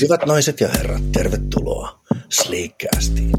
Hyvät naiset ja herrat, tervetuloa Sleekcastiin.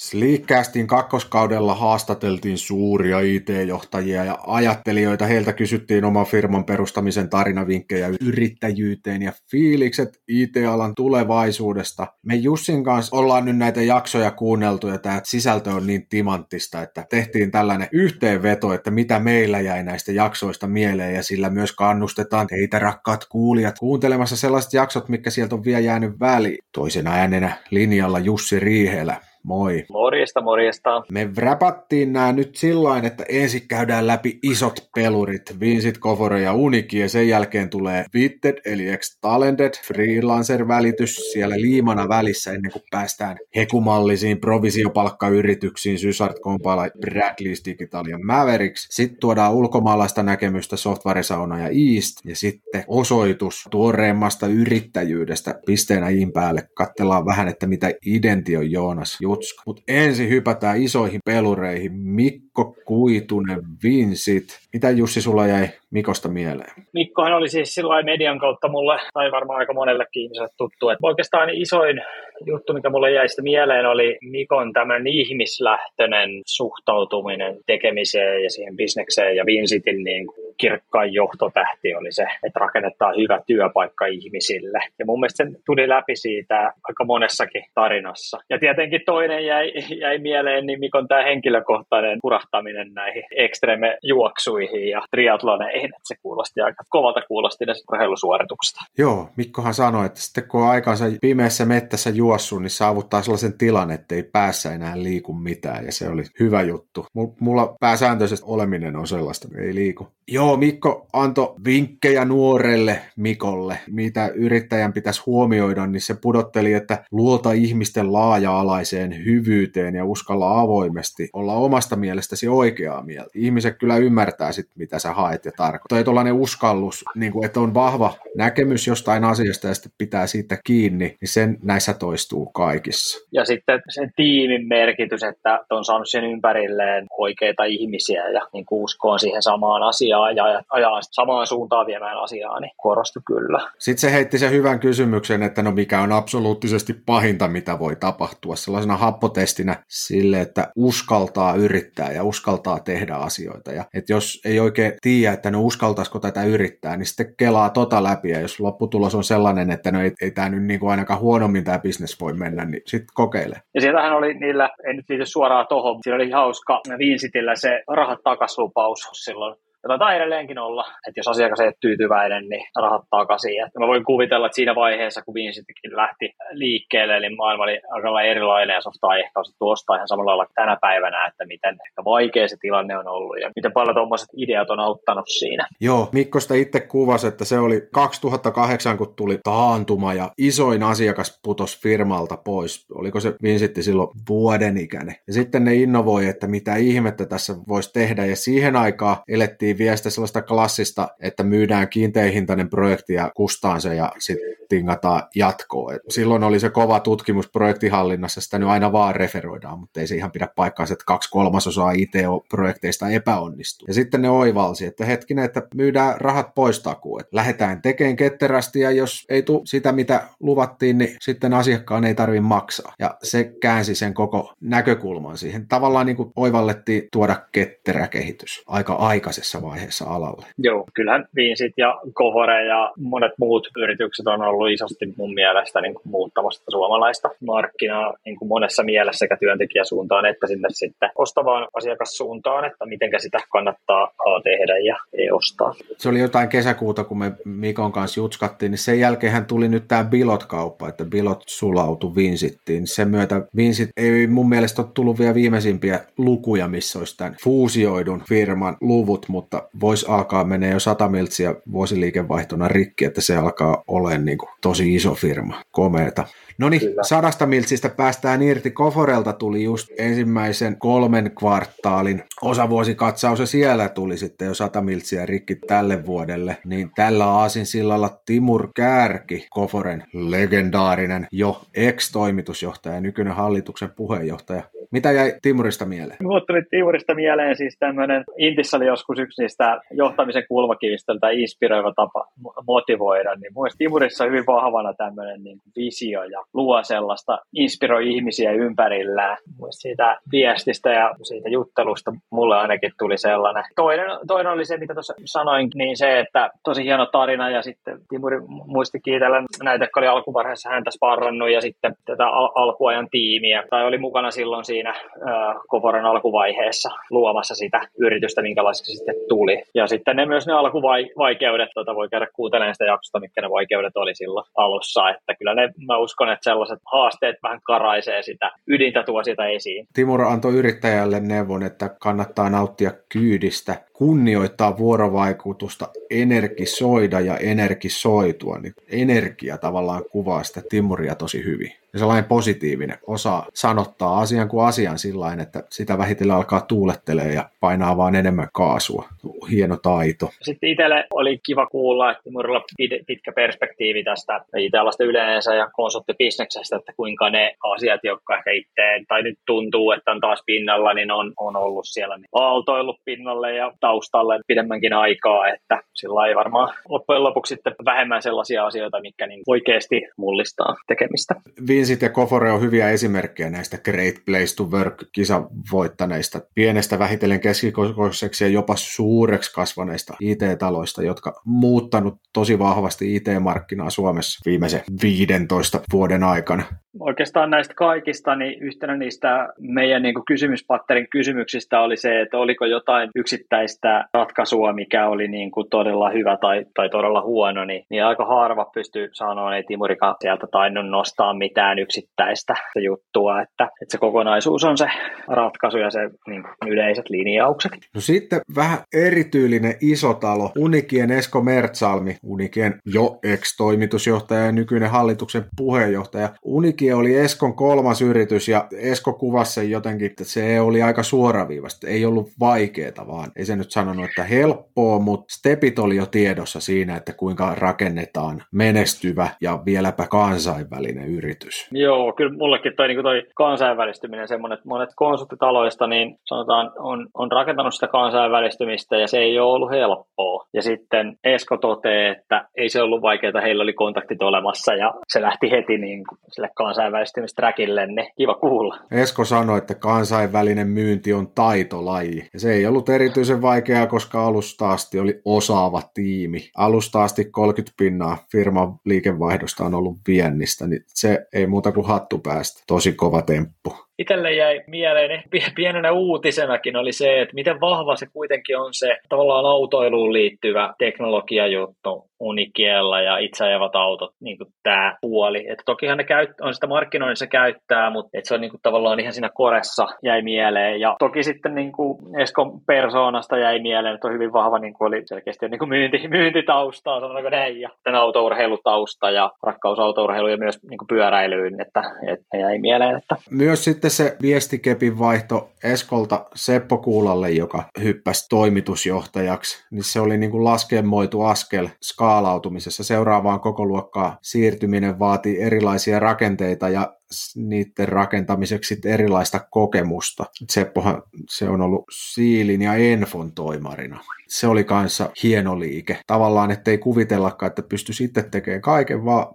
Sleekcastin kakkoskaudella haastateltiin suuria IT-johtajia ja ajattelijoita. Heiltä kysyttiin oman firman perustamisen tarinavinkkejä yrittäjyyteen ja fiilikset IT-alan tulevaisuudesta. Me Jussin kanssa ollaan nyt näitä jaksoja kuunneltu ja tämä sisältö on niin timanttista, että tehtiin tällainen yhteenveto, että mitä meillä jäi näistä jaksoista mieleen ja sillä myös kannustetaan teitä rakkaat kuulijat kuuntelemassa sellaiset jaksot, mikä sieltä on vielä jäänyt väliin. Toisena äänenä linjalla Jussi Riihelä. Moi. Morjesta, morjesta. Me räpattiin nämä nyt sillä että ensin käydään läpi isot pelurit, Vincent Kofore ja Uniki, ja sen jälkeen tulee Vitted, eli ex-talented, freelancer-välitys siellä liimana välissä ennen kuin päästään hekumallisiin provisiopalkkayrityksiin, Sysart Compala, Bradley's Digital ja Mavericks. Sitten tuodaan ulkomaalaista näkemystä Software Sauna ja East, ja sitten osoitus tuoreemmasta yrittäjyydestä pisteenä in päälle. Katsellaan vähän, että mitä identi on Joonas jutska. Mutta ensin hypätään isoihin pelureihin. Mikko Kuitunen, Vinsit. Mitä Jussi sulla jäi Mikosta mieleen? Mikkohan oli siis silloin median kautta mulle, tai varmaan aika monellekin ihmiselle tuttu. Et oikeastaan isoin juttu, mikä mulle jäi sitä mieleen, oli Mikon tämmöinen ihmislähtöinen suhtautuminen tekemiseen ja siihen bisnekseen. Ja Vinsitin niin kirkkain johtotähti oli se, että rakennetaan hyvä työpaikka ihmisille. Ja mun mielestä se tuli läpi siitä aika monessakin tarinassa. Ja tietenkin toinen jäi, jäi mieleen, niin Mikon tämä henkilökohtainen kurahtaminen näihin ekstreme juoksuihin ja triatloneihin. Että se kuulosti aika kovalta kuulosti ne urheilusuorituksesta. Joo, Mikkohan sanoi, että sitten kun aikansa pimeässä mettässä juossut, niin saavuttaa sellaisen tilan, että ei päässä enää liiku mitään. Ja se oli hyvä juttu. Mulla pääsääntöisesti oleminen on sellaista, ei liiku. Joo, Mikko antoi vinkkejä nuorelle Mikolle, mitä yrittäjän pitäisi huomioida, niin se pudotteli, että luota ihmisten laaja-alaiseen hyvyyteen ja uskalla avoimesti olla omasta mielestäsi oikeaa mieltä. Ihmiset kyllä ymmärtää sitten, mitä sä haet ja tarkoittaa. Tuollainen uskallus, niin kuin, että on vahva näkemys jostain asiasta ja sitten pitää siitä kiinni, niin sen näissä toistuu kaikissa. Ja sitten se tiimin merkitys, että on saanut sen ympärilleen oikeita ihmisiä ja niin uskoon siihen samaan asiaan ja ajaa samaan suuntaan viemään asiaa, niin korostui kyllä. Sitten se heitti sen hyvän kysymyksen, että no mikä on absoluuttisesti pahinta, mitä voi tapahtua sellaisena happotestinä sille, että uskaltaa yrittää ja uskaltaa tehdä asioita. Ja että jos ei oikein tiedä, että no uskaltaisiko tätä yrittää, niin sitten kelaa tota läpi ja jos lopputulos on sellainen, että no ei, ei tämä nyt niin kuin ainakaan huonommin tämä bisnes voi mennä, niin sitten kokeile. Ja sieltähän oli niillä, en nyt liity suoraan tuohon, siinä oli hauska Vinsitillä se rahat takaslupaus silloin ja taitaa edelleenkin olla, että jos asiakas ei ole tyytyväinen, niin rahat takaisin. Ja mä voin kuvitella, että siinä vaiheessa, kun Vincentkin lähti liikkeelle, niin maailma oli aika erilainen ja softaa ehkä osattu ostaa ihan samalla lailla tänä päivänä, että miten ehkä vaikea se tilanne on ollut ja miten paljon tuommoiset ideat on auttanut siinä. Joo, Mikkosta itse kuvasi, että se oli 2008, kun tuli taantuma ja isoin asiakas putos firmalta pois. Oliko se Vincentti silloin vuoden ikäinen? Ja sitten ne innovoi, että mitä ihmettä tässä voisi tehdä ja siihen aikaan elettiin vielä sitä sellaista klassista, että myydään kiinteihintainen projekti ja kustaan se ja sitten tingataan jatkoa. Et silloin oli se kova tutkimus projektihallinnassa, sitä nyt aina vaan referoidaan, mutta ei se ihan pidä paikkaansa, että kaksi kolmasosaa ITO-projekteista epäonnistuu. Ja sitten ne oivalsi, että hetkinen, että myydään rahat pois takuun, että lähdetään tekemään ketterästi ja jos ei tule sitä, mitä luvattiin, niin sitten asiakkaan ei tarvitse maksaa. Ja se käänsi sen koko näkökulman siihen. Tavallaan niin kuin oivallettiin tuoda ketterä kehitys aika aikaisessa tässä vaiheessa alalle. Joo, kyllähän Viinsit ja Kohore ja monet muut yritykset on ollut isosti mun mielestä niin kuin muuttamassa suomalaista markkinaa niin kuin monessa mielessä sekä työntekijäsuuntaan että sinne sitten ostavaan asiakassuuntaan, että miten sitä kannattaa tehdä ja ei ostaa. Se oli jotain kesäkuuta, kun me Mikon kanssa jutskattiin, niin sen jälkeen tuli nyt tämä Bilot-kauppa, että Bilot sulautui Vinsittiin. Sen myötä Vinsit ei mun mielestä ole tullut vielä viimeisimpiä lukuja, missä olisi tämän fuusioidun firman luvut, mutta mutta voisi alkaa menee jo 100 miltsiä vuosiliikevaihtona rikki, että se alkaa olemaan niin kuin tosi iso firma, komeeta. No niin, sadasta miltsistä päästään irti. Koforelta tuli just ensimmäisen kolmen kvartaalin osavuosikatsaus ja siellä tuli sitten jo 100 miltsiä rikki tälle vuodelle. Niin tällä aasin sillalla Timur Kärki, Koforen legendaarinen jo ex-toimitusjohtaja, nykyinen hallituksen puheenjohtaja. Mitä jäi Timurista mieleen? Mulla tuli Timurista mieleen siis tämmöinen, Intissä oli joskus yksi niistä johtamisen kulmakivistä tämä inspiroiva tapa motivoida, niin mun Timurissa on hyvin vahvana tämmöinen niin visio ja luo sellaista, inspiroi ihmisiä ympärillään. siitä viestistä ja siitä juttelusta mulle ainakin tuli sellainen. Toinen, toinen oli se, mitä tuossa sanoin, niin se, että tosi hieno tarina ja sitten Timuri muisti kiitellä näitä, jotka oli alkuvaiheessa häntä sparrannut ja sitten tätä al- alkuajan tiimiä, tai oli mukana silloin siinä äh, alkuvaiheessa luomassa sitä yritystä, minkälaiseksi sitten tuli. Ja sitten ne myös ne alkuvaikeudet, tuota voi käydä kuuntelemaan sitä jaksosta, mitkä ne vaikeudet oli silloin alussa, että kyllä ne, mä uskon, että sellaiset haasteet vähän karaisee sitä ydintä tuo sitä esiin. Timur antoi yrittäjälle neuvon, että kannattaa nauttia kyydistä kunnioittaa vuorovaikutusta, energisoida ja energisoitua, niin energia tavallaan kuvaa sitä Timuria tosi hyvin ja sellainen positiivinen osa sanottaa asian kuin asian sillä että sitä vähitellen alkaa tuulettelee ja painaa vaan enemmän kaasua. Hieno taito. Sitten itselle oli kiva kuulla, että minulla pitkä perspektiivi tästä IT-alasta yleensä ja konsulttibisneksestä, että kuinka ne asiat, jotka ehkä itse, tai nyt tuntuu, että on taas pinnalla, niin on, on ollut siellä niin aaltoillut pinnalle ja taustalle pidemmänkin aikaa, että sillä ei varmaan loppujen lopuksi sitten vähemmän sellaisia asioita, mitkä niin oikeasti mullistaa tekemistä. Vincent ja Kofore on hyviä esimerkkejä näistä Great Place to Work-kisan voittaneista, pienestä vähitellen keskikokoiseksi ja jopa suureksi kasvaneista IT-taloista, jotka muuttanut tosi vahvasti IT-markkinaa Suomessa viimeisen 15 vuoden aikana. Oikeastaan näistä kaikista, niin yhtenä niistä meidän niin kysymyspatterin kysymyksistä oli se, että oliko jotain yksittäistä ratkaisua, mikä oli niin kuin todella hyvä tai, tai todella huono, niin, niin aika harva pystyy sanoa, että Timurika sieltä tainnut nostaa mitään yksittäistä juttua, että, että se kokonaisuus on se ratkaisu ja se niin kuin yleiset linjaukset. No sitten vähän erityylinen iso talo, Unikien Esko Mertsalmi, Unikien jo ex-toimitusjohtaja ja nykyinen hallituksen puheenjohtaja. Unikien Nokia oli Eskon kolmas yritys ja Esko kuvasi sen jotenkin, että se oli aika suoraviivasta. Ei ollut vaikeaa vaan. Ei se nyt sanonut, että helppoa, mutta stepit oli jo tiedossa siinä, että kuinka rakennetaan menestyvä ja vieläpä kansainvälinen yritys. Joo, kyllä mullekin toi, niin toi kansainvälistyminen semmoinen, että monet konsulttitaloista niin sanotaan on, on rakentanut sitä kansainvälistymistä ja se ei ole ollut helppoa. Ja sitten Esko toteaa, että ei se ollut vaikeaa, heillä oli kontaktit olemassa ja se lähti heti niin kuin sille kansainvälistymistrackillenne. Kiva kuulla. Esko sanoi, että kansainvälinen myynti on taitolaji. Ja se ei ollut erityisen vaikeaa, koska alusta asti oli osaava tiimi. Alusta asti 30 pinnaa firman liikevaihdosta on ollut viennistä, niin se ei muuta kuin hattu päästä. Tosi kova temppu itselle jäi mieleen pienenä uutisenakin oli se, että miten vahva se kuitenkin on se tavallaan autoiluun liittyvä teknologiajuttu Unikiella ja itse ajavat autot, niin kuin tämä puoli. Että tokihan ne käyt, on sitä markkinoinnissa käyttää, mutta että se on niin kuin tavallaan ihan siinä koressa jäi mieleen. Ja toki sitten niin kuin Eskon persoonasta jäi mieleen, että on hyvin vahva, niin kuin oli selkeästi niin kuin myynti, myyntitaustaa, sanotaanko näin, ja autourheilutausta ja rakkaus autourheiluun ja myös niin kuin pyöräilyyn, että, että jäi mieleen. Että. Myös sitten se viestikepin vaihto Eskolta Seppo Kuulalle, joka hyppäsi toimitusjohtajaksi, niin se oli niin kuin laskemoitu askel skaalautumisessa. Seuraavaan koko luokkaan siirtyminen vaatii erilaisia rakenteita ja niiden rakentamiseksi erilaista kokemusta. Seppohan se on ollut Siilin ja Enfon toimarina. Se oli kanssa hieno liike. Tavallaan, ettei kuvitellakaan, että pysty sitten tekemään kaiken, vaan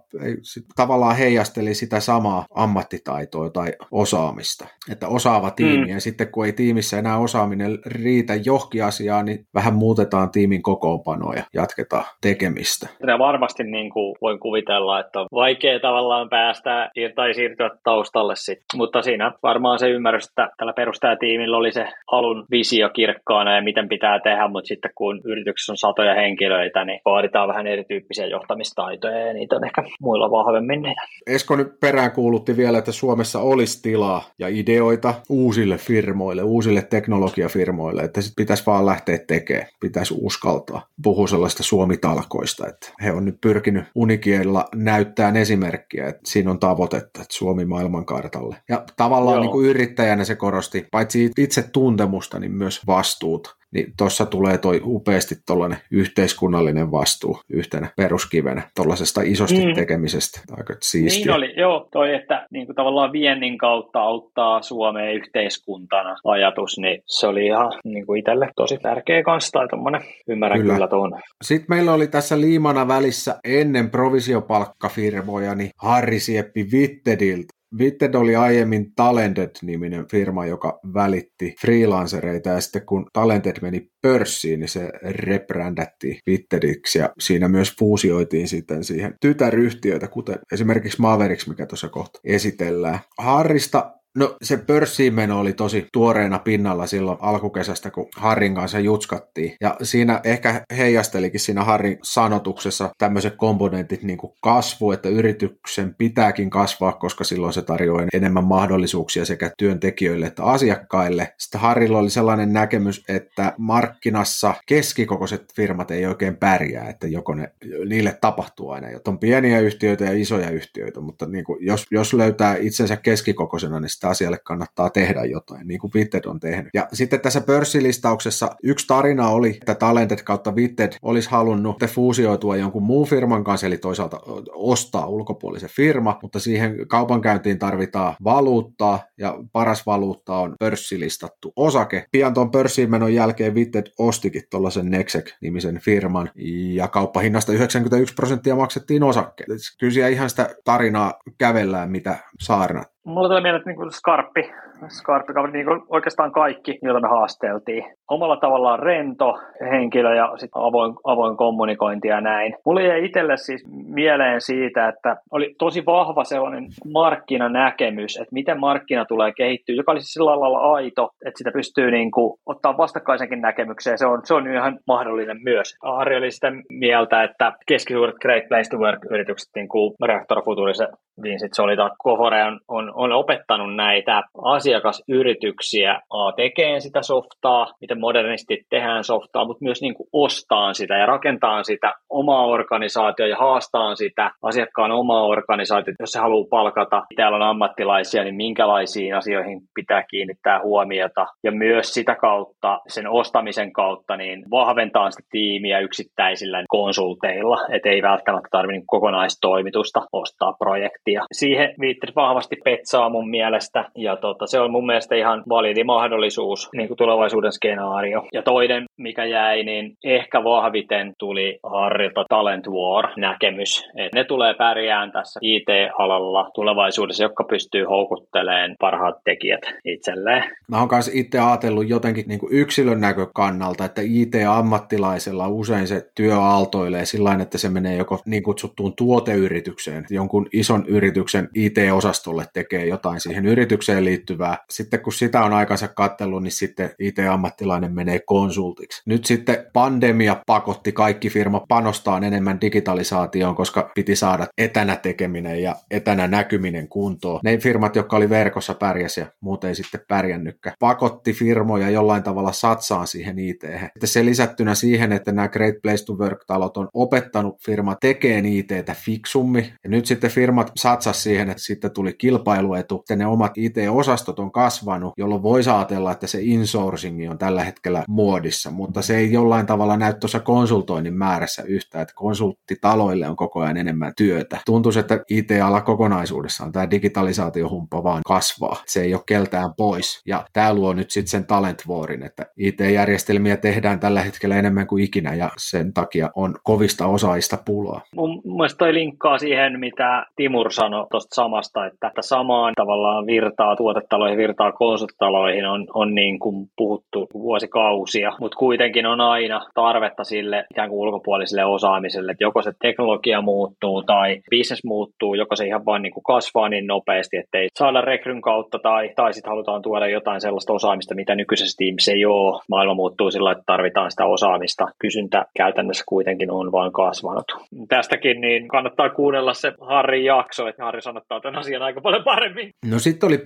sit tavallaan heijasteli sitä samaa ammattitaitoa tai osaamista. Että osaava tiimi, mm. ja sitten kun ei tiimissä enää osaaminen riitä johonkin asiaan, niin vähän muutetaan tiimin kokoonpanoa ja jatketaan tekemistä. Ja varmasti niin kuin voin kuvitella, että on vaikea tavallaan päästä tai siirtyä siirtyä taustalle sitten. Mutta siinä varmaan se ymmärrys, että tällä perustajatiimillä oli se alun visio kirkkaana ja miten pitää tehdä, mutta sitten kun yrityksessä on satoja henkilöitä, niin vaaditaan vähän erityyppisiä johtamistaitoja ja niitä on ehkä muilla vahvemmin. Esko nyt perään kuulutti vielä, että Suomessa olisi tilaa ja ideoita uusille firmoille, uusille teknologiafirmoille, että sit pitäisi vaan lähteä tekemään, pitäisi uskaltaa puhua sellaista suomitalkoista, että he on nyt pyrkinyt unikiellä näyttää esimerkkiä, että siinä on tavoitetta, että Suomi Suomi maailmankartalle. Ja tavallaan niin kuin yrittäjänä se korosti paitsi itse tuntemusta, niin myös vastuuta niin tuossa tulee toi upeasti tuollainen yhteiskunnallinen vastuu yhtenä peruskivenä tuollaisesta isosti mm. tekemisestä. Aika siistiä. Niin oli, joo, toi, että niin kuin tavallaan viennin kautta auttaa Suomeen yhteiskuntana ajatus, niin se oli ihan niin kuin itselle tosi tärkeä kanssa, tai tommonen, ymmärrän kyllä, kyllä tuon. Sitten meillä oli tässä liimana välissä ennen provisiopalkkafirmoja, niin Harri Sieppi Wittediltä Witted oli aiemmin Talented-niminen firma, joka välitti freelancereita ja sitten kun Talented meni pörssiin, niin se rebrändättiin Wittediksi ja siinä myös fuusioitiin sitten siihen tytäryhtiöitä, kuten esimerkiksi Mavericks, mikä tuossa kohta esitellään. Harrista No se pörssiin meno oli tosi tuoreena pinnalla silloin alkukesästä, kun Harrin kanssa jutskattiin. Ja siinä ehkä heijastelikin siinä Harrin sanotuksessa tämmöiset komponentit niin kuin kasvu, että yrityksen pitääkin kasvaa, koska silloin se tarjoaa enemmän mahdollisuuksia sekä työntekijöille että asiakkaille. Sitten Harrilla oli sellainen näkemys, että markkinassa keskikokoiset firmat ei oikein pärjää, että joko ne, niille tapahtuu aina. Että on pieniä yhtiöitä ja isoja yhtiöitä, mutta niin kuin jos, jos löytää itsensä keskikokoisena, niin että asialle kannattaa tehdä jotain, niin kuin Vitted on tehnyt. Ja sitten tässä pörssilistauksessa yksi tarina oli, että Talented kautta Vitted olisi halunnut fuusioitua jonkun muun firman kanssa, eli toisaalta ostaa ulkopuolisen firma, mutta siihen kaupankäyntiin tarvitaan valuuttaa, ja paras valuutta on pörssilistattu osake. Pian tuon pörssiin menon jälkeen Vitted ostikin tuollaisen Nexec-nimisen firman, ja kauppahinnasta 91 prosenttia maksettiin osakkeet. Kyllä ihan sitä tarinaa kävellään, mitä saarnat Mulla tulee mieleen, että niin Skarppi, Skarppi niin kuin oikeastaan kaikki, joita me haasteltiin. Omalla tavallaan rento henkilö ja sitten avoin, avoin kommunikointi ja näin. Mulla jäi itselle siis mieleen siitä, että oli tosi vahva sellainen markkinanäkemys, että miten markkina tulee kehittyä, joka oli siis sillä lailla aito, että sitä pystyy niin kuin ottaa vastakkaisenkin näkemykseen. Se on, se on ihan mahdollinen myös. Ari oli sitä mieltä, että keskisuuret Great Place to Work-yritykset, niin kuin Reactor Futuris ja Vincent Solita Kofore on, on on opettanut näitä asiakasyrityksiä tekemään sitä softaa, miten modernisti tehdään softaa, mutta myös niin kuin ostaan sitä ja rakentaa sitä omaa organisaatioa ja haastaa sitä asiakkaan omaa organisaatiota, jos se haluaa palkata. Täällä on ammattilaisia, niin minkälaisiin asioihin pitää kiinnittää huomiota. Ja myös sitä kautta, sen ostamisen kautta, niin vahventaa sitä tiimiä yksittäisillä konsulteilla, että ei välttämättä tarvitse niin kokonaistoimitusta ostaa projektia. Siihen viittasi vahvasti petsaa mun mielestä, ja tota, se on mun mielestä ihan validi mahdollisuus niin kuin tulevaisuuden skenaario. Ja toinen, mikä jäi, niin ehkä vahviten tuli Harrilta Talent War-näkemys, että ne tulee pärjään tässä IT-alalla tulevaisuudessa, joka pystyy houkutteleen parhaat tekijät itselleen. Mä oon kanssa itse ajatellut jotenkin niin kuin yksilön näkökannalta, että IT-ammattilaisella usein se työ aaltoilee sillä että se menee joko niin kutsuttuun tuoteyritykseen, jonkun ison yrityksen IT-osastolle tekee jotain siihen yritykseen liittyvää. Sitten kun sitä on aikansa kattellut, niin sitten IT-ammattilainen menee konsultiksi. Nyt sitten pandemia pakotti kaikki firma panostaa enemmän digitalisaatioon, koska piti saada etänä tekeminen ja etänä näkyminen kuntoon. Ne firmat, jotka oli verkossa pärjäs ja muuten ei sitten pärjännytkään, pakotti firmoja jollain tavalla satsaan siihen IT. Sitten se lisättynä siihen, että nämä Great Place to Work-talot on opettanut firma tekee ITtä fiksummin. Ja nyt sitten firmat satsas siihen, että sitten tuli kilpailuetu, että ne omat IT-osastot on kasvanut, jolloin voi ajatella, että se insourcing on tällä hetkellä muodissa, mutta se ei jollain tavalla näy tuossa konsultoinnin määrässä yhtä, että konsulttitaloille on koko ajan enemmän työtä. Tuntuu, että IT-ala kokonaisuudessaan tämä digitalisaatiohumppa vaan kasvaa. Se ei ole keltään pois. Ja tämä luo nyt sitten sen talent warin, että IT-järjestelmiä tehdään tällä hetkellä enemmän kuin ikinä ja sen takia on kovista osaajista pulaa. Mun mielestä toi linkkaa siihen, mitä Timur sanoi tuosta samasta, että samaan tavallaan virtaa tuotetaloihin, virtaa konsulttitaloihin on, on niin kuin puhuttu vuosikausia, mutta kuitenkin on aina tarvetta sille ikään kuin ulkopuoliselle osaamiselle, että joko se teknologia muuttuu tai business muuttuu, joko se ihan vaan niin kuin kasvaa niin nopeasti, että ei saada rekryn kautta tai, tai sitten halutaan tuoda jotain sellaista osaamista, mitä nykyisessä tiimissä ei ole. Maailma muuttuu sillä, että tarvitaan sitä osaamista. Kysyntä käytännössä kuitenkin on vain kasvanut. Tästäkin niin kannattaa kuunnella se Harri jakso, että Harri sanottaa tämän asian aika paljon paremmin. No sitten oli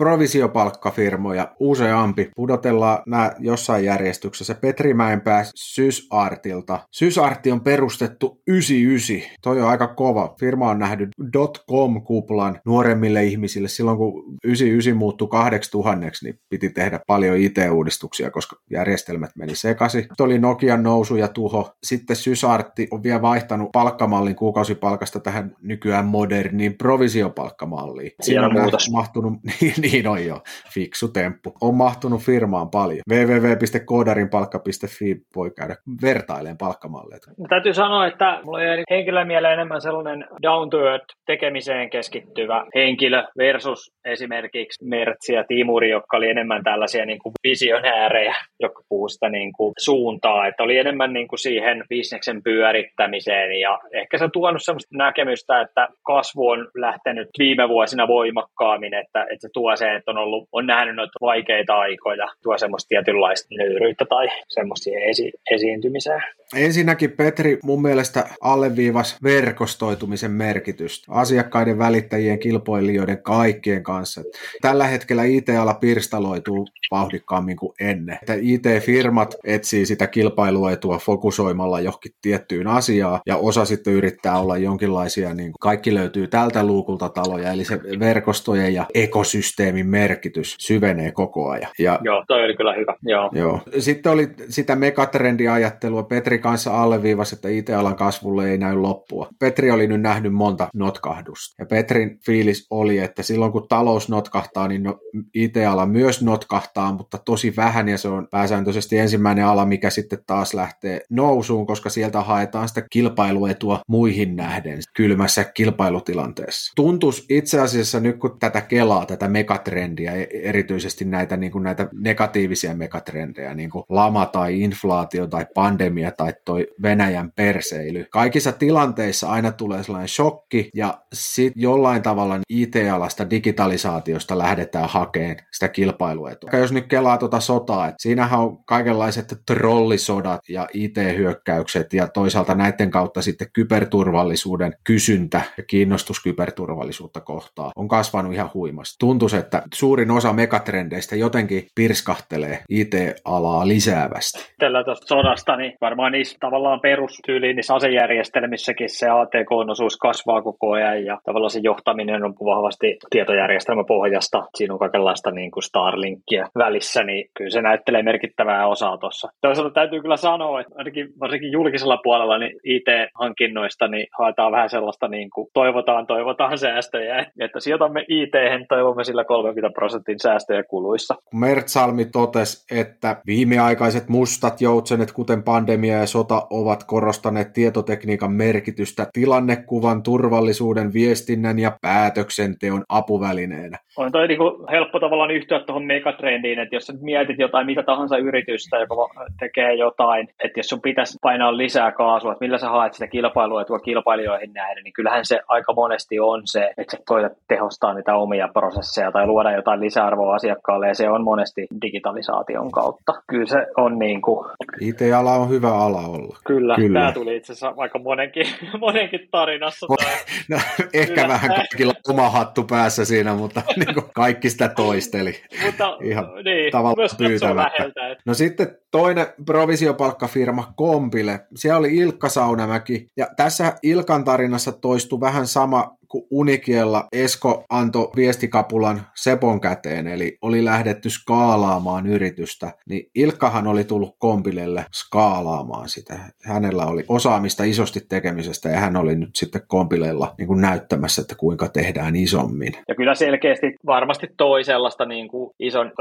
provisiopalkkafirmoja useampi. Pudotellaan nämä jossain järjestyksessä. Petri Mäenpää Sysartilta. Sysartti on perustettu 99. Toi on aika kova. Firma on nähnyt dot-com-kuplan nuoremmille ihmisille. Silloin kun 99 muuttui 8000, niin piti tehdä paljon IT-uudistuksia, koska järjestelmät meni sekaisin. Sitten oli Nokian nousu ja tuho. Sitten Sysartti on vielä vaihtanut palkkamallin kuukausipalkasta tähän nykyään moderniin provisiopalkkamalliin. Siinä on muutos. Mahtunut, niin, niin on jo, fiksu temppu. On mahtunut firmaan paljon. www.koodarinpalkka.fi voi käydä vertaileen palkkamalleja. Täytyy sanoa, että mulla jäi henkilön mieleen enemmän sellainen down to earth tekemiseen keskittyvä henkilö versus esimerkiksi Mertsi ja Timuri, jotka oli enemmän tällaisia niin kuin visionäärejä, jotka puhuu sitä niin kuin suuntaa, että oli enemmän niin kuin siihen bisneksen pyörittämiseen ja ehkä se on tuonut sellaista näkemystä, että kasvu on lähtenyt viime vuosina voimakkaammin, että, että se tuo se, että on, ollut, on nähnyt noita vaikeita aikoja, tuo semmoista tietynlaista nöyryyttä tai semmoista esi- esiintymiseen. Ensinnäkin Petri mun mielestä alleviivas verkostoitumisen merkitystä asiakkaiden, välittäjien, kilpailijoiden, kaikkien kanssa. Tällä hetkellä IT-ala pirstaloituu vauhdikkaammin kuin ennen. Että IT-firmat etsii sitä kilpailuetua fokusoimalla johonkin tiettyyn asiaan ja osa sitten yrittää olla jonkinlaisia, niin kuin kaikki löytyy tältä luukulta taloja, eli se verkostojen ja ekosysteemin merkitys syvenee koko ajan. Ja, Joo, toi oli kyllä hyvä. Joo. Joo. Sitten oli sitä megatrendiajattelua. Petri kanssa alleviivasi, että IT-alan kasvulle ei näy loppua. Petri oli nyt nähnyt monta notkahdusta. Ja Petrin fiilis oli, että silloin kun talous notkahtaa, niin no, IT-ala myös notkahtaa, mutta tosi vähän ja se on pääsääntöisesti ensimmäinen ala, mikä sitten taas lähtee nousuun, koska sieltä haetaan sitä kilpailuetua muihin nähden kylmässä kilpailutilanteessa. Tuntus itse asiassa nyt kun tätä kelaa, tätä megatrendiä, e- erityisesti näitä, niin kuin näitä negatiivisia megatrendejä, niin kuin lama tai inflaatio tai pandemia tai toi Venäjän perseily. Kaikissa tilanteissa aina tulee sellainen shokki ja sitten jollain tavalla IT-alasta digitalisaatiosta lähdetään hakemaan sitä kilpailuetua. Jos nyt kelaa tuota sotaa, että siinähän on kaikenlaiset trollisodat ja IT-hyökkäykset ja toisaalta näiden kautta sitten kyberturvallisuuden kysyntä ja kiinnostus kyberturvallisuutta kohtaan on kasvanut ihan huimasti. Tuntuu, että suurin osa megatrendeistä jotenkin pirskahtelee IT-alaa lisäävästi. Tällä tuosta sodasta, niin varmaan niissä tavallaan perustyyliin niissä asejärjestelmissäkin se ATK-osuus kasvaa koko ajan ja tavallaan se johtaminen on vahvasti tietojärjestelmäpohjasta. Siinä on kaikenlaista niin kuin Starlinkia välissä, niin kyllä se näyttelee merkittävää osaa tuossa. Toisaalta täytyy kyllä sanoa, että ainakin varsinkin julkisella puolella niin IT-hankinnoista niin haetaan vähän sellaista niin kuin toivotaan, toivotaan säästöjä, että sijoitamme IT, toivomme sillä 30 prosentin säästöjä kuluissa. Mertsalmi totesi, että viimeaikaiset mustat joutsenet, kuten pandemia ja sota, ovat korostaneet tietotekniikan merkitystä tilannekuvan, turvallisuuden, viestinnän ja päätöksenteon apuvälineenä. On toi niin helppo tavallaan yhtyä tuohon megatrendiin, että jos sä mietit jotain mitä tahansa yritystä, joka tekee jotain, että jos sun pitäisi painaa lisää kaasua, että millä sä haet sitä kilpailua tuo kilpailijoihin nähden, niin kyllähän se aika monesti on se, että sä koetat tehostaa niitä omia prosesseja tai luoda jotain lisäarvoa asiakkaalle, ja se on monesti digitalisaation kautta. Kyllä se on niin kuin... IT-ala on hyvä ala olla. Kyllä, Kyllä. tämä tuli itse asiassa aika monenkin, monenkin tarinassa. Tai... No, ehkä Kyllä. vähän kaikilla oma hattu päässä siinä, mutta niin kuin kaikki sitä toisteli. mutta Ihan niin, tavallaan pyytämättä. No sitten toinen provisiopalkkafirma Kompile, siellä oli Ilkka Saunamäki, ja tässä Ilkan tarinassa toistui vähän sama kun Unikiella Esko antoi viestikapulan Sepon käteen, eli oli lähdetty skaalaamaan yritystä, niin Ilkkahan oli tullut Kompilelle skaalaamaan sitä. Hänellä oli osaamista isosti tekemisestä ja hän oli nyt sitten Kompilella niin kuin näyttämässä, että kuinka tehdään isommin. Ja kyllä selkeästi varmasti toi sellaista niin kuin ison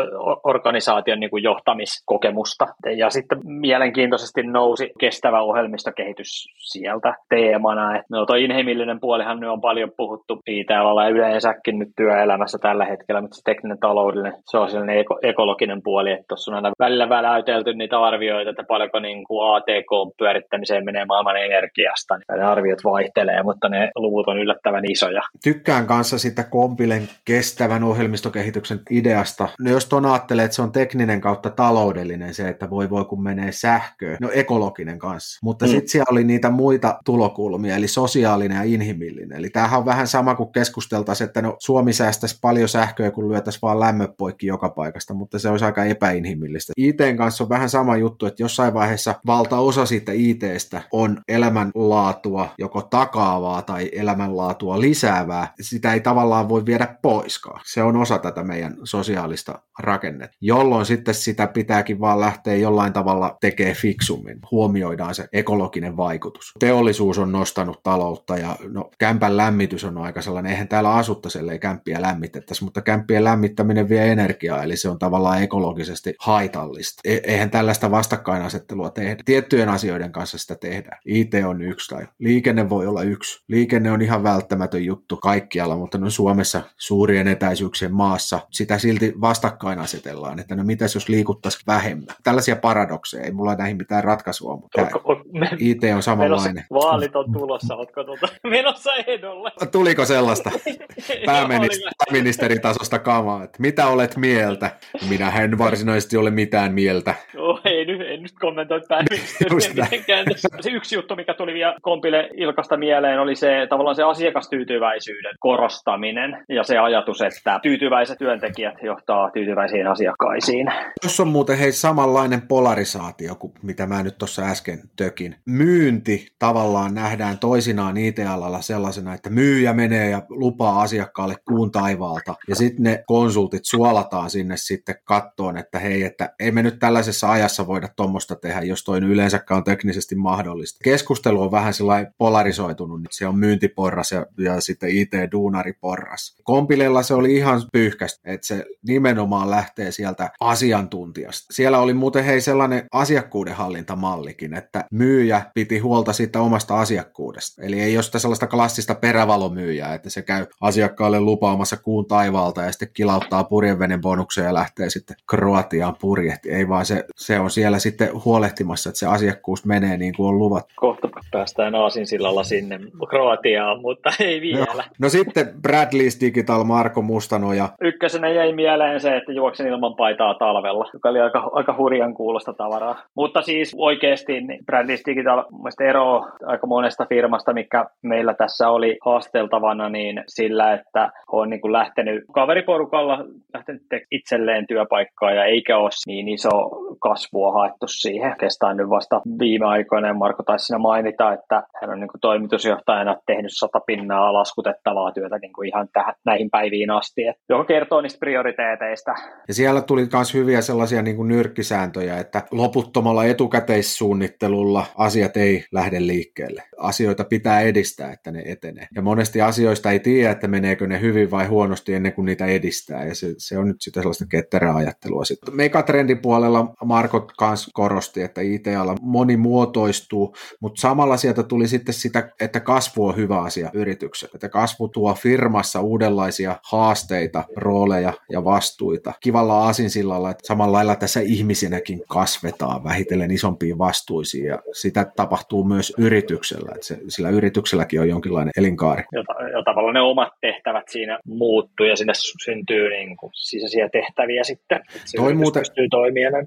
organisaation niin kuin johtamiskokemusta. Ja sitten mielenkiintoisesti nousi kestävä ohjelmistokehitys sieltä teemana. No toi inhimillinen puolihan nyt on paljon puhuttu IT-alalla ja yleensäkin nyt työelämässä tällä hetkellä, mutta se tekninen, taloudellinen, sosiaalinen, eko, ekologinen puoli, että tuossa on aina välillä väläytelty niitä arvioita, että paljonko niin kuin ATK-pyörittämiseen menee maailman energiasta, niin ne arviot vaihtelee, mutta ne luvut on yllättävän isoja. Tykkään kanssa sitä Kompilen kestävän ohjelmistokehityksen ideasta. No jos ton ajattelee, että se on tekninen kautta taloudellinen se, että voi voi kun menee sähköön, no ekologinen kanssa. Mutta mm. sitten siellä oli niitä muita tulokulmia, eli sosiaalinen ja inhimillinen. Eli tämähän on vähän sama kuin keskusteltaisiin, että no Suomi säästäisi paljon sähköä, kun lyötäisiin vaan lämmöt poikki joka paikasta, mutta se olisi aika epäinhimillistä. ITn kanssa on vähän sama juttu, että jossain vaiheessa valtaosa siitä ITstä on elämänlaatua joko takaavaa tai elämänlaatua lisäävää. Sitä ei tavallaan voi viedä poiskaan. Se on osa tätä meidän sosiaalista rakennetta, jolloin sitten sitä pitääkin vaan lähteä jollain tavalla tekee fiksummin. Huomioidaan se ekologinen vaikutus. Teollisuus on nostanut taloutta ja no, kämpän lämmitys on aika sellainen, eihän täällä asuttaisi, ellei kämppiä lämmitettäisi, mutta kämppien lämmittäminen vie energiaa, eli se on tavallaan ekologisesti haitallista. E- eihän tällaista vastakkainasettelua tehdä. Tiettyjen asioiden kanssa sitä tehdään. IT on yksi tai liikenne voi olla yksi. Liikenne on ihan välttämätön juttu kaikkialla, mutta no Suomessa suurien etäisyyksien maassa sitä silti vastakkain asetellaan, että no mitäs jos liikuttaisiin vähemmän. Tällaisia paradokseja, ei mulla näihin mitään ratkaisua, mutta IT on samanlainen. Vaalit on tulossa, ootko tuota, menossa ehdolle? Tuliko sellaista pääministeritasosta kamaa, että mitä olet mieltä? Minä en varsinaisesti ole mitään mieltä. Joo, ei nyt, en nyt kommentoi mitenkään. Se yksi juttu, mikä tuli vielä Kompille Ilkasta mieleen, oli se tavallaan se asiakastyytyväisyyden korostaminen ja se ajatus, että tyytyväiset työntekijät johtaa tyytyväisiin asiakkaisiin. Tuossa on muuten hei samanlainen polarisaatio kuin mitä mä nyt tuossa äsken tökin. Myynti tavallaan nähdään toisinaan IT-alalla sellaisena, että myyjä menee ja lupaa asiakkaalle kuun taivaalta ja sitten ne konsultit suolataan sinne sitten kattoon, että hei, että ei me nyt tällaisessa ajassa voida tuommoista tehdä, jos toi yleensäkään on teknisesti mahdollista. Keskustelu on vähän sellainen polarisoitunut, se on myyntiporras ja, ja sitten IT-duunariporras. Kompilella se oli ihan pyyhkästä, että se nimenomaan lähtee sieltä asiantuntijasta. Siellä oli muuten hei sellainen asiakkuudenhallintamallikin, että myyjä piti huolta siitä omasta asiakkuudesta. Eli ei ole sitä sellaista klassista perävalomyyjää, että se käy asiakkaalle lupaamassa kuun taivaalta ja sitten kilauttaa purjevenen bonuksen ja lähtee sitten Kroatiaan purjehti. Ei vaan se, se on siellä sitten huolehtimassa, että se asiakkuus menee niin kuin on luvattu. Kohta päästään Aasinsillalla sinne Kroatiaan, mutta ei vielä. No, no sitten Bradley's Digital Marko Mustanoja. Ykkösenä jäi mieleen se, että juoksen ilman paitaa talvella, joka oli aika, aika hurjan kuulosta tavaraa. Mutta siis oikeasti niin Bradley's Digital eroaa aika monesta firmasta, mikä meillä tässä oli haasteltavana, niin sillä, että on niin kuin lähtenyt kaveriporukalla lähtenyt itselleen työpaikkaa ja eikä ole niin iso kasvua haettu siihen. Kestää nyt vasta viime aikoina, Marko taisi siinä mainita, että hän on niin kuin toimitusjohtajana tehnyt sata pinnaa laskutettavaa työtä niin kuin ihan tähän, näihin päiviin asti, että joka kertoo niistä prioriteeteista. Ja siellä tuli myös hyviä sellaisia niin kuin nyrkkisääntöjä, että loputtomalla etukäteissuunnittelulla asiat ei lähde liikkeelle. Asioita pitää edistää, että ne etenee. Ja monesti asioista ei tiedä, että meneekö ne hyvin vai huonosti ennen kuin niitä edistää. Ja se, se on nyt sitä sellaista ketterää ajattelua. Sitten megatrendin puolella Marko kanssa korosti, että IT-ala monimuotoistuu, mutta samalla sieltä tuli sitten sitä, että kasvu on hyvä asia yritykselle. Että kasvu tuo firmassa uudenlaisia haasteita, rooleja ja vastuita. Kivalla asinsillalla, että samalla lailla tässä ihmisenäkin kasvetaan vähitellen isompiin vastuisiin ja sitä tapahtuu myös yrityksellä. Että se, sillä yritykselläkin on jonkinlainen elinkaari. Ja, ja tavallaan ne omat tehtävät siinä muuttuu ja sinne syntyy niin kuin sisäisiä tehtäviä sitten. Toi muuten, pystyy toimia näin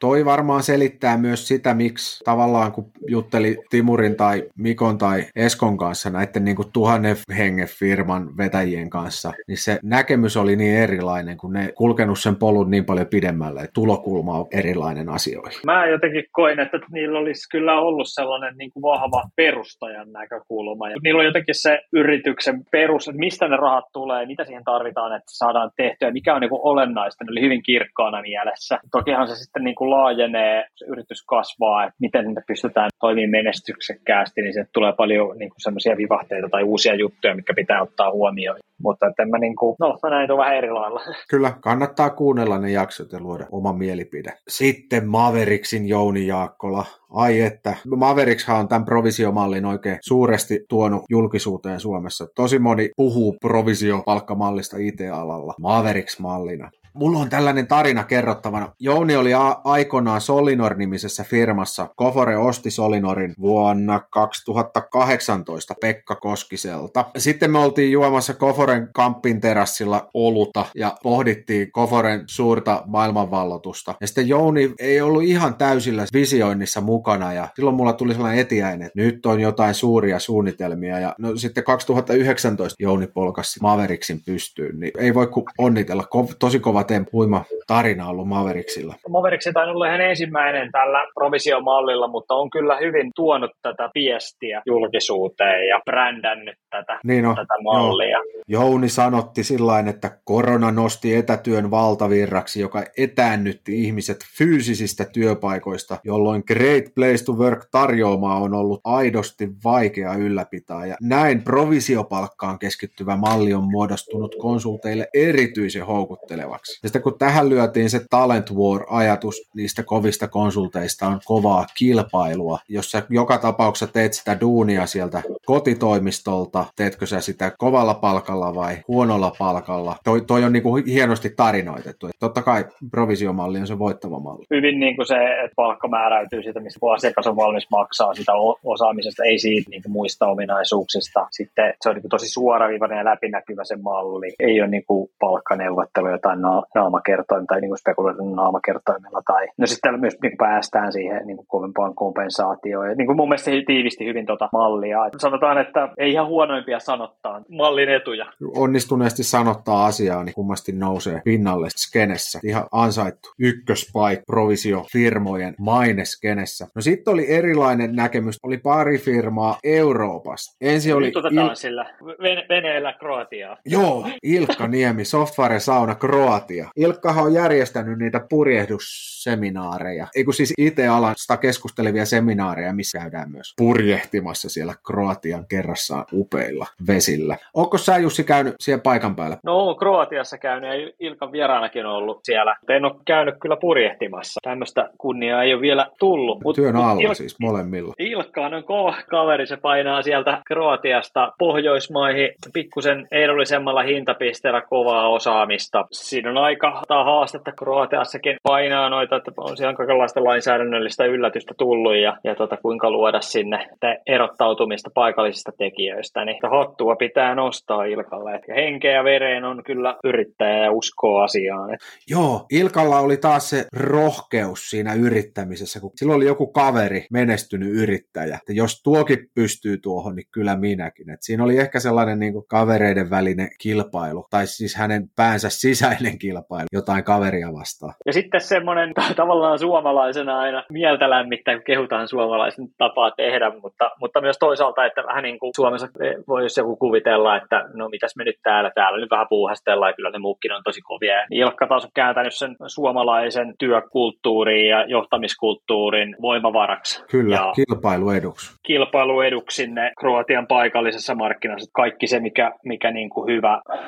Toi varmaan selittää myös sitä, miksi tavallaan kun jutteli Timurin tai Mikon tai Eskon kanssa näiden niin kuin tuhannen hengen firman vetäjien kanssa, niin se näkemys oli niin erilainen, kun ne kulkenut sen polun niin paljon pidemmälle, että tulokulma on erilainen asioihin. Mä jotenkin koin, että niillä olisi kyllä ollut sellainen niin kuin vahva perustajan näkökulma. Ja niillä on jotenkin se yrityksen perus, että mistä ne rahat tulee, mitä siihen tarvitaan, että saadaan tehtyä, mikä on niin kuin olennaista. Ne oli hyvin kirkkaana mielessä. Tokihan se sitten niin kuin laajenee, se yritys kasvaa, että miten ne pystytään toimimaan menestyksekkäästi, niin se tulee paljon niin semmoisia vivahteita tai uusia juttuja, mitkä pitää ottaa huomioon. Mutta että mä, niin kuin, no, mä näin tuon vähän eri lailla. Kyllä, kannattaa kuunnella ne jaksot ja luoda oma mielipide. Sitten Maveriksin Jouni Jaakkola. Ai että, Maverikshan on tämän provisiomallin oikein suuresti tuonut julkisuuteen Suomessa. Tosi moni puhuu provisiopalkkamallista IT-alalla Maveriks-mallina. Mulla on tällainen tarina kerrottavana. Jouni oli a- aikoinaan Solinor-nimisessä firmassa. Kofore osti Solinorin vuonna 2018 Pekka Koskiselta. Sitten me oltiin juomassa Kofore Koforen kampin terassilla olutta ja pohdittiin Koforen suurta maailmanvallotusta. Ja sitten Jouni ei ollut ihan täysillä visioinnissa mukana ja silloin mulla tuli sellainen etiäinen, että nyt on jotain suuria suunnitelmia. Ja no sitten 2019 Jouni polkasi Maveriksin pystyyn, niin ei voi kuin onnitella. Ko- tosi kova temp, huima tarina ollut Maveriksilla. Maveriksi on ollut ihan ensimmäinen tällä provisiomallilla, mutta on kyllä hyvin tuonut tätä viestiä julkisuuteen ja brändännyt tätä, niin no, tätä mallia. Joo. Jouni sanotti sillä että korona nosti etätyön valtavirraksi, joka etäännytti ihmiset fyysisistä työpaikoista, jolloin Great Place to Work tarjoamaa on ollut aidosti vaikea ylläpitää. Ja näin provisiopalkkaan keskittyvä malli on muodostunut konsulteille erityisen houkuttelevaksi. Ja sitten kun tähän lyötiin se Talent War-ajatus niistä kovista konsulteista on kovaa kilpailua, jossa joka tapauksessa teet sitä duunia sieltä kotitoimistolta, teetkö sä sitä kovalla palkalla vai huonolla palkalla. Toi, toi on niin kuin hienosti tarinoitettu. Et totta kai provisiomalli on se voittava malli. Hyvin niin kuin se, että palkka määräytyy siitä, mistä asiakas on valmis maksaa sitä osaamisesta, ei siitä niin kuin muista ominaisuuksista. Sitten se on niin kuin tosi suoraviivainen ja läpinäkyvä se malli. Ei ole niin kuin tai naamakertoimia tai niin kuin spekuloidun naamakertoimella. Tai... No sitten myös niin päästään siihen niin kuin kovempaan kompensaatioon. Ja niin kuin mun mielestä se tiivisti hyvin tuota mallia. Et sanotaan, että ei ihan huonoimpia sanottaa mallin etuja. Onnistuneesti sanottaa asiaa, niin kummasti nousee pinnalle skenessä. Ihan ansaittu ykköspaik provisiofirmojen maine skenessä. No sitten oli erilainen näkemys. Oli pari firmaa Euroopasta. Ensin oli... Il... sillä veneellä Kroatiaa. Joo, Ilkka Niemi, Software Sauna Kroatia. Ilkkahan on järjestänyt niitä purjehdusseminaareja. Ei kun siis IT-alasta keskustelevia seminaareja, missä käydään myös purjehtimassa siellä Kroatian kerrassaan upeilla vesillä. Onko sä Jussi käynyt siellä paikan päällä? No, Kroatiassa käynyt ja Ilkan vieraanakin on ollut siellä. En ole käynyt kyllä purjehtimassa. Tämmöistä kunniaa ei ole vielä tullut. Mut, Työn alla Il- siis molemmilla. Ilkka on kova kaveri, se painaa sieltä Kroatiasta Pohjoismaihin pikkusen edullisemmalla hintapisteellä kovaa osaamista. Siinä on aika haastetta Kroatiassakin painaa noita, että on siellä kaikenlaista lainsäädännöllistä yllätystä tullut ja, ja tota, kuinka luoda sinne erottautumista paikallisista tekijöistä. Niin hattua pitää nostaa Ilkalle. Ja henkeä vereen on kyllä yrittäjä ja uskoo asiaan. Joo, Ilkalla oli taas se rohkeus siinä yrittämisessä, kun silloin oli joku kaveri, menestynyt yrittäjä. Että jos tuokin pystyy tuohon, niin kyllä minäkin. Et siinä oli ehkä sellainen niin kuin kavereiden välinen kilpailu, tai siis hänen päänsä sisäinen kilpailu jotain kaveria vastaan. Ja sitten semmoinen tavallaan suomalaisena aina mieltä lämmittää, kun kehutaan suomalaisen tapaa tehdä, mutta, mutta myös toisaalta, että vähän niin kuin Suomessa voisi joku kuvitella, että no mitäs me nyt täällä, täällä nyt vähän puuhastellaan ja kyllä ne muukin on tosi kovia. Ja Ilkka taas on kääntänyt sen suomalaisen työkulttuurin ja johtamiskulttuurin voimavaraksi. Kyllä, ja kilpailueduksi. Kilpailueduksi sinne Kroatian paikallisessa markkinassa. Kaikki se, mikä, mikä niin kuin hyvä, äh,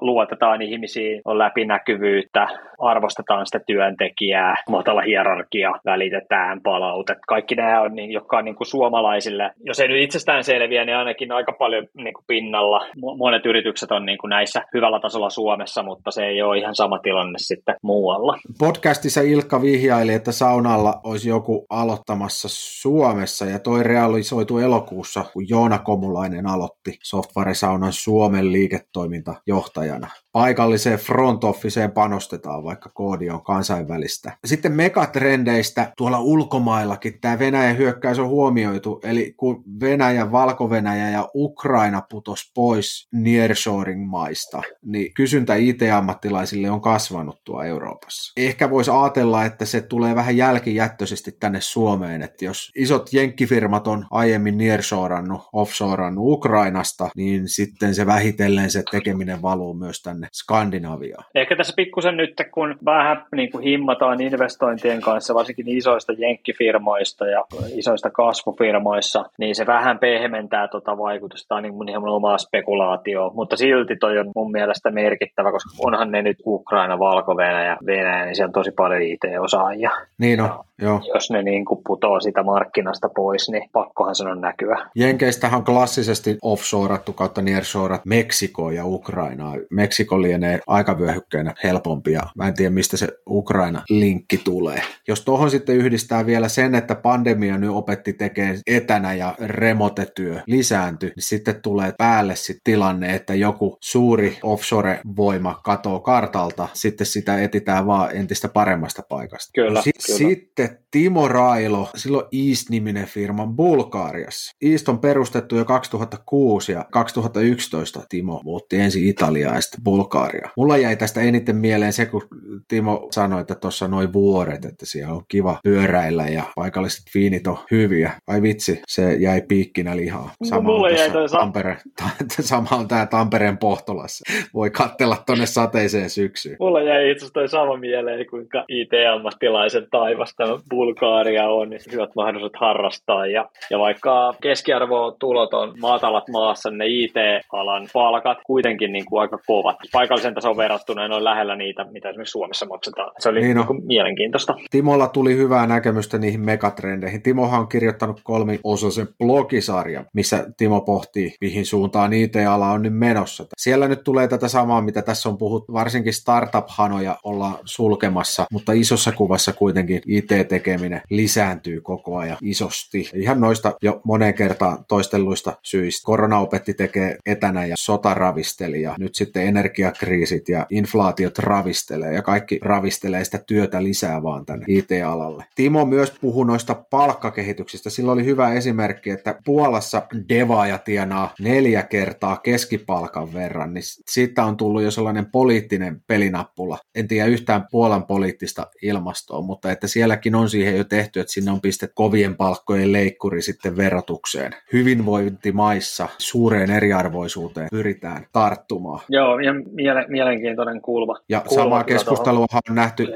luotetaan ihmisiin, on läpinäkyvyyttä, arvostetaan sitä työntekijää, matala hierarkia, välitetään palautet. Kaikki nämä on, niin, jotka on niin kuin suomalaisille, jos ei nyt itsestään selviä, niin ainakin aika paljon niin kuin pinnalla. Monet yritykset on niin kuin näissä hyvällä tasolla Suomessa, mutta se ei ole ihan sama tilanne sitten muualla. Podcastissa Ilkka vihjaili, että saunalla olisi joku aloittamassa Suomessa ja toi realisoitu elokuussa, kun Joona Komulainen aloitti Software-saunan Suomen liiketoimintajohtajana paikalliseen front officeen panostetaan, vaikka koodi on kansainvälistä. Sitten megatrendeistä tuolla ulkomaillakin tämä Venäjän hyökkäys on huomioitu, eli kun Venäjä, Valko-Venäjä ja Ukraina putos pois nearshoring-maista, niin kysyntä IT-ammattilaisille on kasvanut tuo Euroopassa. Ehkä voisi ajatella, että se tulee vähän jälkijättöisesti tänne Suomeen, että jos isot jenkkifirmat on aiemmin nearshorannut, offshorannut Ukrainasta, niin sitten se vähitellen se tekeminen valuu myös tänne Skandinaviaan. Ehkä tässä pikkusen nyt, kun vähän niin kuin himmataan investointien kanssa, varsinkin isoista jenkkifirmoista ja isoista kasvufirmoissa, niin se vähän pehmentää tuota vaikutusta, on niin kuin ihan omaa spekulaatio, mutta silti toi on mun mielestä merkittävä, koska onhan ne nyt Ukraina, valko ja Venäjä, niin siellä on tosi paljon IT-osaajia. Niin on. Joo. jos ne niin kuin putoo sitä markkinasta pois, niin pakkohan sen on näkyä. Jenkeistähän on klassisesti offshoreattu kautta nearshoreat Meksikoon ja Ukrainaa. Meksiko lienee aikavyöhykkeenä helpompi ja mä en tiedä mistä se Ukraina-linkki tulee. Jos tuohon sitten yhdistää vielä sen, että pandemia nyt opetti tekemään etänä ja remotetyö lisääntyi, niin sitten tulee päälle sitten tilanne, että joku suuri offshore-voima katoo kartalta, sitten sitä etitään vaan entistä paremmasta paikasta. Kyllä, si- kyllä. Sitten Timo Railo, silloin East-niminen firma Bulgaariassa. East on perustettu jo 2006 ja 2011 Timo muutti ensin Italiaa ja sitten Bulgaaria. Mulla jäi tästä eniten mieleen se, kun Timo sanoi, että tuossa noin vuoret, että siellä on kiva pyöräillä ja paikalliset viinit on hyviä. Ai vitsi, se jäi piikkinä lihaa. Sama Mulle on jäi Tampere, sama on tää Tampereen Pohtolassa. Voi kattella tonne sateiseen syksyyn. Mulla jäi itse asiassa toi sama mieleen, kuinka IT-ammattilaisen taivasta Bulgaaria on, niin hyvät mahdollisuudet harrastaa. Ja, ja vaikka keskiarvotulot on maatalat maassa, niin ne IT-alan palkat kuitenkin niin kuin aika kovat. Paikallisen tason verrattuna ne on lähellä niitä, mitä esimerkiksi Suomessa maksetaan. Se oli Niin niin on. kuin mielenkiintoista. Timolla tuli hyvää näkemystä niihin megatrendeihin. Timohan on kirjoittanut kolmiosaisen blogisarjan, missä Timo pohtii, mihin suuntaan IT-ala on nyt menossa. Siellä nyt tulee tätä samaa, mitä tässä on puhuttu, varsinkin startup-hanoja ollaan sulkemassa, mutta isossa kuvassa kuitenkin IT-tekeminen lisääntyy koko ajan isosti. Ihan noista jo moneen kertaan toistelluista syistä. Korona opetti tekee etänä ja sota ravisteli ja nyt sitten energiakriisit ja inflaatiot ravistelee ja kaikki ravistelee sitä työtä lisää vaan tänne IT-alalle. Timo myös puhui noista palkkakehityksistä. Sillä oli hyvä esimerkki, että Puolassa devaaja tienaa neljä kertaa keskipalkan verran, niin siitä on tullut jo sellainen poliittinen pelinappula. En tiedä yhtään Puolan poliittista ilmastoa, mutta että sielläkin on siihen jo tehty, että sinne on pistetty kovien palkkojen leikkuri sitten verotukseen. Hyvinvointimaissa suureen eriarvoisuuteen pyritään tarttumaan. Joo, ihan miele- mielenkiintoinen kulma. Ja Kulma samaa keskustelua on nähty.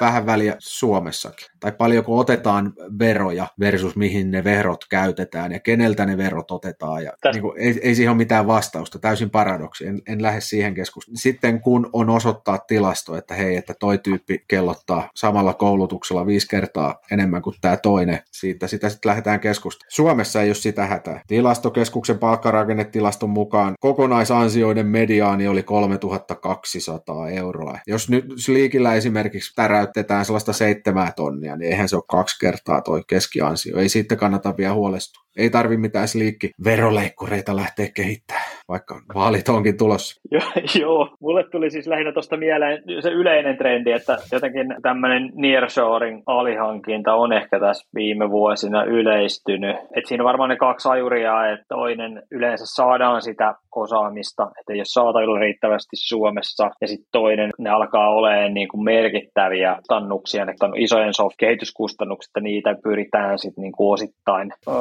Vähän väliä Suomessakin. Tai paljonko otetaan veroja versus mihin ne verot käytetään ja keneltä ne verot otetaan. Ja Täs- niin kuin, ei, ei siihen ole mitään vastausta, täysin paradoksi. En, en lähde siihen keskusteluun. Sitten kun on osoittaa tilasto, että hei, että toi tyyppi kellottaa samalla koulutuksella viisi kertaa enemmän kuin tämä toinen, siitä sitä sitten lähdetään keskustelemaan. Suomessa ei ole sitä hätää. Tilastokeskuksen palkkarakennetilaston mukaan kokonaisansioiden mediaani oli 3200 euroa. Jos nyt Sleekillä esimerkiksi täräytetään sellaista seitsemää tonnia, niin eihän se ole kaksi kertaa toi keskiansio. Ei siitä kannata vielä huolestua. Ei tarvi mitään sliikki veroleikkureita lähteä kehittämään, vaikka vaalit onkin tulossa. Joo, joo, mulle tuli siis lähinnä tuosta mieleen se yleinen trendi, että jotenkin tämmöinen nearshoring alihankinta on ehkä tässä viime vuosina yleistynyt. Et siinä varmaan ne kaksi ajuria, että toinen yleensä saadaan sitä osaamista, että ei ole saatavilla riittävästi Suomessa, ja sitten toinen, ne alkaa olemaan niin kuin merkittäviä kustannuksia, ne on isojen soft-kehityskustannukset, että niitä pyritään sitten niin osittain uh,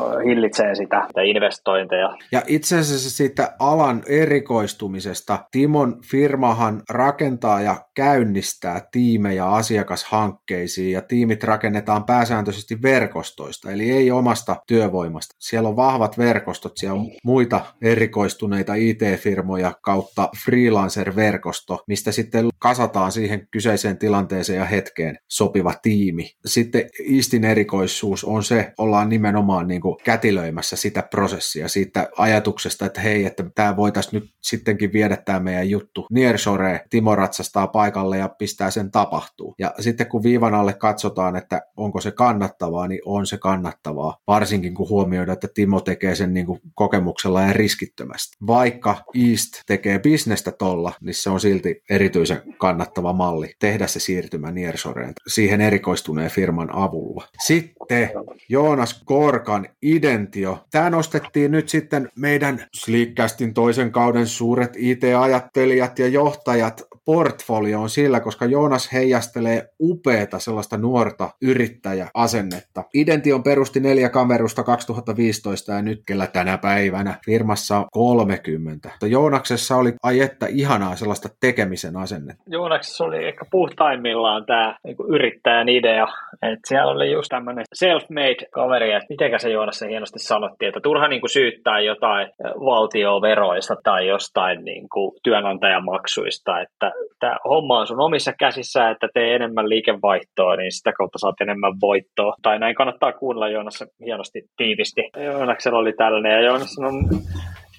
hillitseen sitä, sitä investointeja. Ja itse asiassa siitä alan erikoistumisesta Timon firmahan rakentaa ja käynnistää tiimejä asiakashankkeisiin ja tiimit rakennetaan pääsääntöisesti verkostoista, eli ei omasta työvoimasta. Siellä on vahvat verkostot, siellä on muita erikoistuneita IT-firmoja kautta freelancer-verkosto, mistä sitten kasataan siihen kyseiseen tilanteeseen ja hetkeen sopiva tiimi. Sitten Eastin erikoisuus on se, ollaan nimenomaan niin kuin kätilöimässä sitä prosessia siitä ajatuksesta, että hei, että tämä voitaisiin nyt sittenkin viedä tämä meidän juttu. Nearshore, Timo ratsastaa paikalle ja pistää sen tapahtuu. Ja sitten kun viivan alle katsotaan, että onko se kannattavaa, niin on se kannattavaa. Varsinkin kun huomioidaan, että Timo tekee sen niin kuin kokemuksella ja riskittömästi. Vaikka East tekee bisnestä tolla, niin se on silti erityisen kannattava malli tehdä se siirtymä Nearshoreen siihen erikoistuneen firman avulla. Sitten Joonas Korkan Identio. Tämä nostettiin nyt sitten meidän Sleekcastin toisen kauden suuret IT-ajattelijat ja johtajat portfolioon sillä, koska Joonas heijastelee upeata sellaista nuorta yrittäjäasennetta. Idention perusti neljä kamerusta 2015 ja nyt kellä tänä päivänä firmassa on 30. Mutta Joonaksessa oli ai että ihanaa sellaista tekemisen asennetta. Joonaksessa oli ehkä puhtaimmillaan tämä niin yrittäjän idea. Et siellä oli just tämmöinen self-made kaveri, että mitenkä se Joonas se hienosti sanottiin, että turha niin kuin syyttää jotain valtioveroista tai jostain niin kuin työnantajamaksuista, että tämä homma on sun omissa käsissä, että tee enemmän liikevaihtoa, niin sitä kautta saat enemmän voittoa. Tai näin kannattaa kuunnella Joonas hienosti tiivisti. Joonaksella oli tällainen, ja Joonas on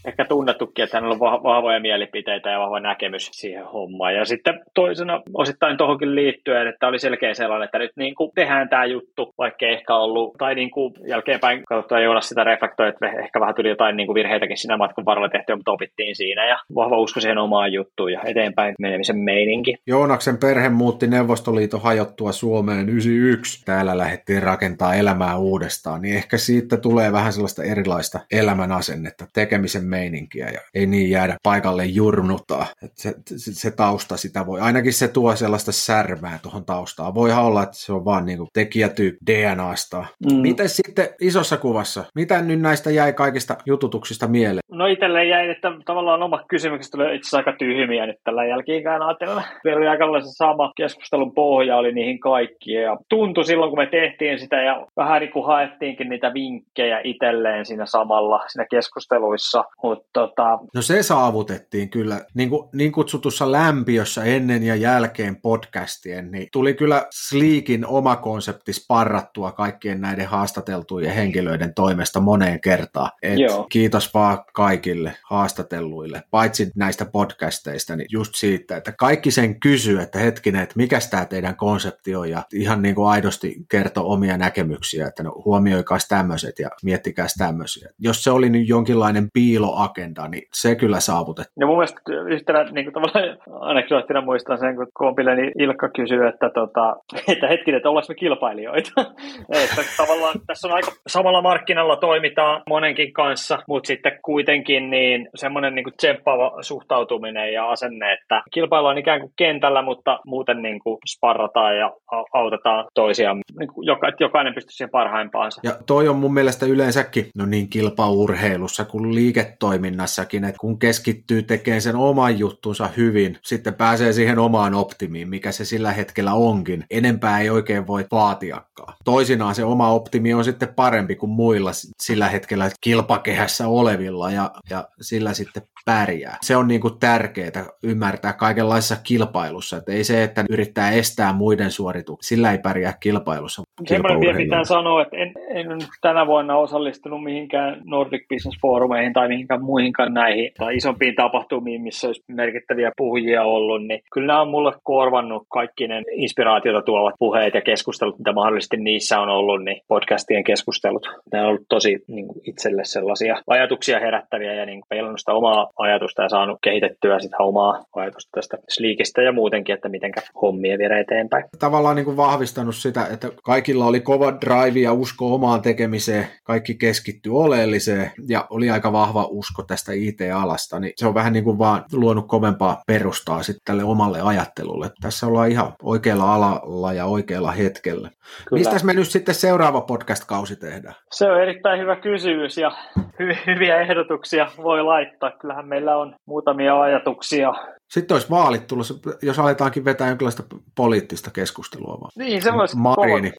ehkä tunnettukin, että hänellä on vahvoja mielipiteitä ja vahva näkemys siihen hommaan. Ja sitten toisena osittain tuohonkin liittyen, että oli selkeä sellainen, että nyt niin kuin tehdään tämä juttu, vaikka ei ehkä ollut, tai niin kuin jälkeenpäin katsottua Joonas sitä reflektoi, että ehkä vähän tuli jotain niin kuin virheitäkin siinä matkan varrella tehtyä, mutta opittiin siinä ja vahva usko siihen omaan juttuun ja eteenpäin menemisen meininki. Joonaksen perhe muutti Neuvostoliiton hajottua Suomeen 91. Täällä lähdettiin rakentaa elämää uudestaan, niin ehkä siitä tulee vähän sellaista erilaista elämän asennetta, tekemisen meininkiä ja ei niin jäädä paikalle jurnuttaa. se, se, se, tausta sitä voi, ainakin se tuo sellaista särmää tuohon taustaan. Voihan olla, että se on vaan niin tekijätyyppi DNAsta. Mm. Miten sitten isossa kuvassa, mitä nyt näistä jäi kaikista jututuksista mieleen? No itselle jäi, että tavallaan oma kysymykset tuli itse asiassa aika tyhmiä nyt tällä jälkeenkään ajatella. Meillä oli aika sama keskustelun pohja oli niihin kaikkiin ja tuntui silloin, kun me tehtiin sitä ja vähän niin kuin haettiinkin niitä vinkkejä itselleen siinä samalla siinä keskusteluissa, Mut, tota... No se saavutettiin kyllä. Niin, kuin, niin kutsutussa lämpiössä ennen ja jälkeen podcastien, niin tuli kyllä Sleekin oma konsepti sparrattua kaikkien näiden haastateltujen henkilöiden toimesta moneen kertaan. Et kiitos vaan kaikille haastatelluille, paitsi näistä podcasteista, niin just siitä, että kaikki sen kysyy, että hetkinen, että mikä tämä teidän konsepti on, ja ihan niin kuin aidosti kertoo omia näkemyksiä, että no huomioikaas tämmöiset ja miettikääs tämmöisiä. Jos se oli nyt jonkinlainen piilo agenda, niin se kyllä saavutettiin. Ja mun mielestä yhtenä niin tavallaan anekdoottina muistan sen, kun kompileni Ilkka kysyy, että, tota, että hetkinen, että ollaanko me kilpailijoita. että tavallaan tässä on aika samalla markkinalla toimitaan monenkin kanssa, mutta sitten kuitenkin niin semmoinen niin tsemppaava suhtautuminen ja asenne, että kilpailu on ikään kuin kentällä, mutta muuten niin kuin sparrataan ja autetaan toisiaan, niin kuin joka, että jokainen pystyy siihen parhaimpaansa. Ja toi on mun mielestä yleensäkin, no niin kilpaurheilussa kuin liiketoiminnassakin, että kun keskittyy tekemään sen oman juttunsa hyvin, sitten pääsee siihen omaan optimiin, mikä se sillä hetkellä onkin. Enempää ei oikein voi vaatiakaan. Toisinaan se oma optimi on sitten parempi kuin muilla sillä hetkellä kilpakehässä olevilla ja, ja sillä sitten pärjää. Se on niin kuin tärkeää ymmärtää kaikenlaisessa kilpailussa, että ei se, että yrittää estää muiden suorituksia, sillä ei pärjää kilpailussa. Semmoinen vielä pitää sanoa, että en, en tänä vuonna osallistunut mihinkään Nordic Business Forumeihin tai mihinkään muihinkaan näihin tai isompiin tapahtumiin, missä olisi merkittäviä puhujia ollut, niin kyllä nämä on mulle korvannut kaikki ne inspiraatiota tuovat puheet ja keskustelut, mitä mahdollisesti niissä on ollut, niin podcastien keskustelut. Ne on ollut tosi niin kuin itselle sellaisia ajatuksia herättäviä ja niin kuin, sitä omaa ajatusta ja saanut kehitettyä sitä omaa ajatusta tästä Sleekistä ja muutenkin, että miten hommia viedä eteenpäin. Tavallaan niin kuin vahvistanut sitä, että kaikilla oli kova drive ja usko omaan tekemiseen, kaikki keskittyi oleelliseen ja oli aika vahva usko tästä IT-alasta, niin se on vähän niin kuin vaan luonut kovempaa perustaa sitten tälle omalle ajattelulle. Tässä ollaan ihan oikealla alalla ja oikealla hetkellä. Mistä me nyt sitten seuraava podcast-kausi tehdään? Se on erittäin hyvä kysymys ja hy- hyviä ehdotuksia voi laittaa. Kyllähän meillä on muutamia ajatuksia sitten olisi vaalit tulossa, jos aletaankin vetää jonkinlaista poliittista keskustelua vaan. Niin, se olisi Marini,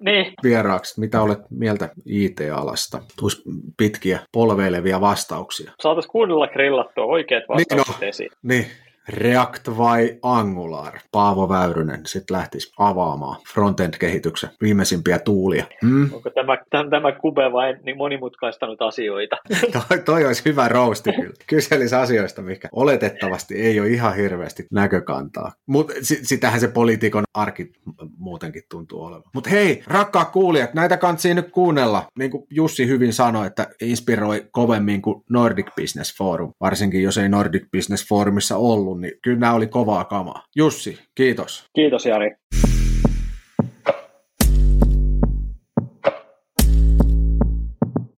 niin. vieraaksi, mitä olet mieltä IT-alasta? Tuisi pitkiä polveilevia vastauksia. Saataisiin kuunnella grillattua oikeat vastaukset niin, no, esiin. Niin, React vai Angular? Paavo Väyrynen sitten lähtisi avaamaan frontend-kehityksen viimeisimpiä tuulia. Hmm? Onko tämä, tämä, tämä kube vai niin monimutkaistanut asioita? toi, toi olisi hyvä roosti kyllä. Kyselisi asioista, mikä oletettavasti ei ole ihan hirveästi näkökantaa. Mutta sitähän se poliitikon arki muutenkin tuntuu olevan. Mutta hei, rakkaat kuulijat, näitä kansi nyt kuunnella. Niin kuin Jussi hyvin sanoi, että inspiroi kovemmin kuin Nordic Business Forum, varsinkin jos ei Nordic Business Forumissa ollut niin kyllä nämä oli kovaa kamaa. Jussi, kiitos. Kiitos Jari.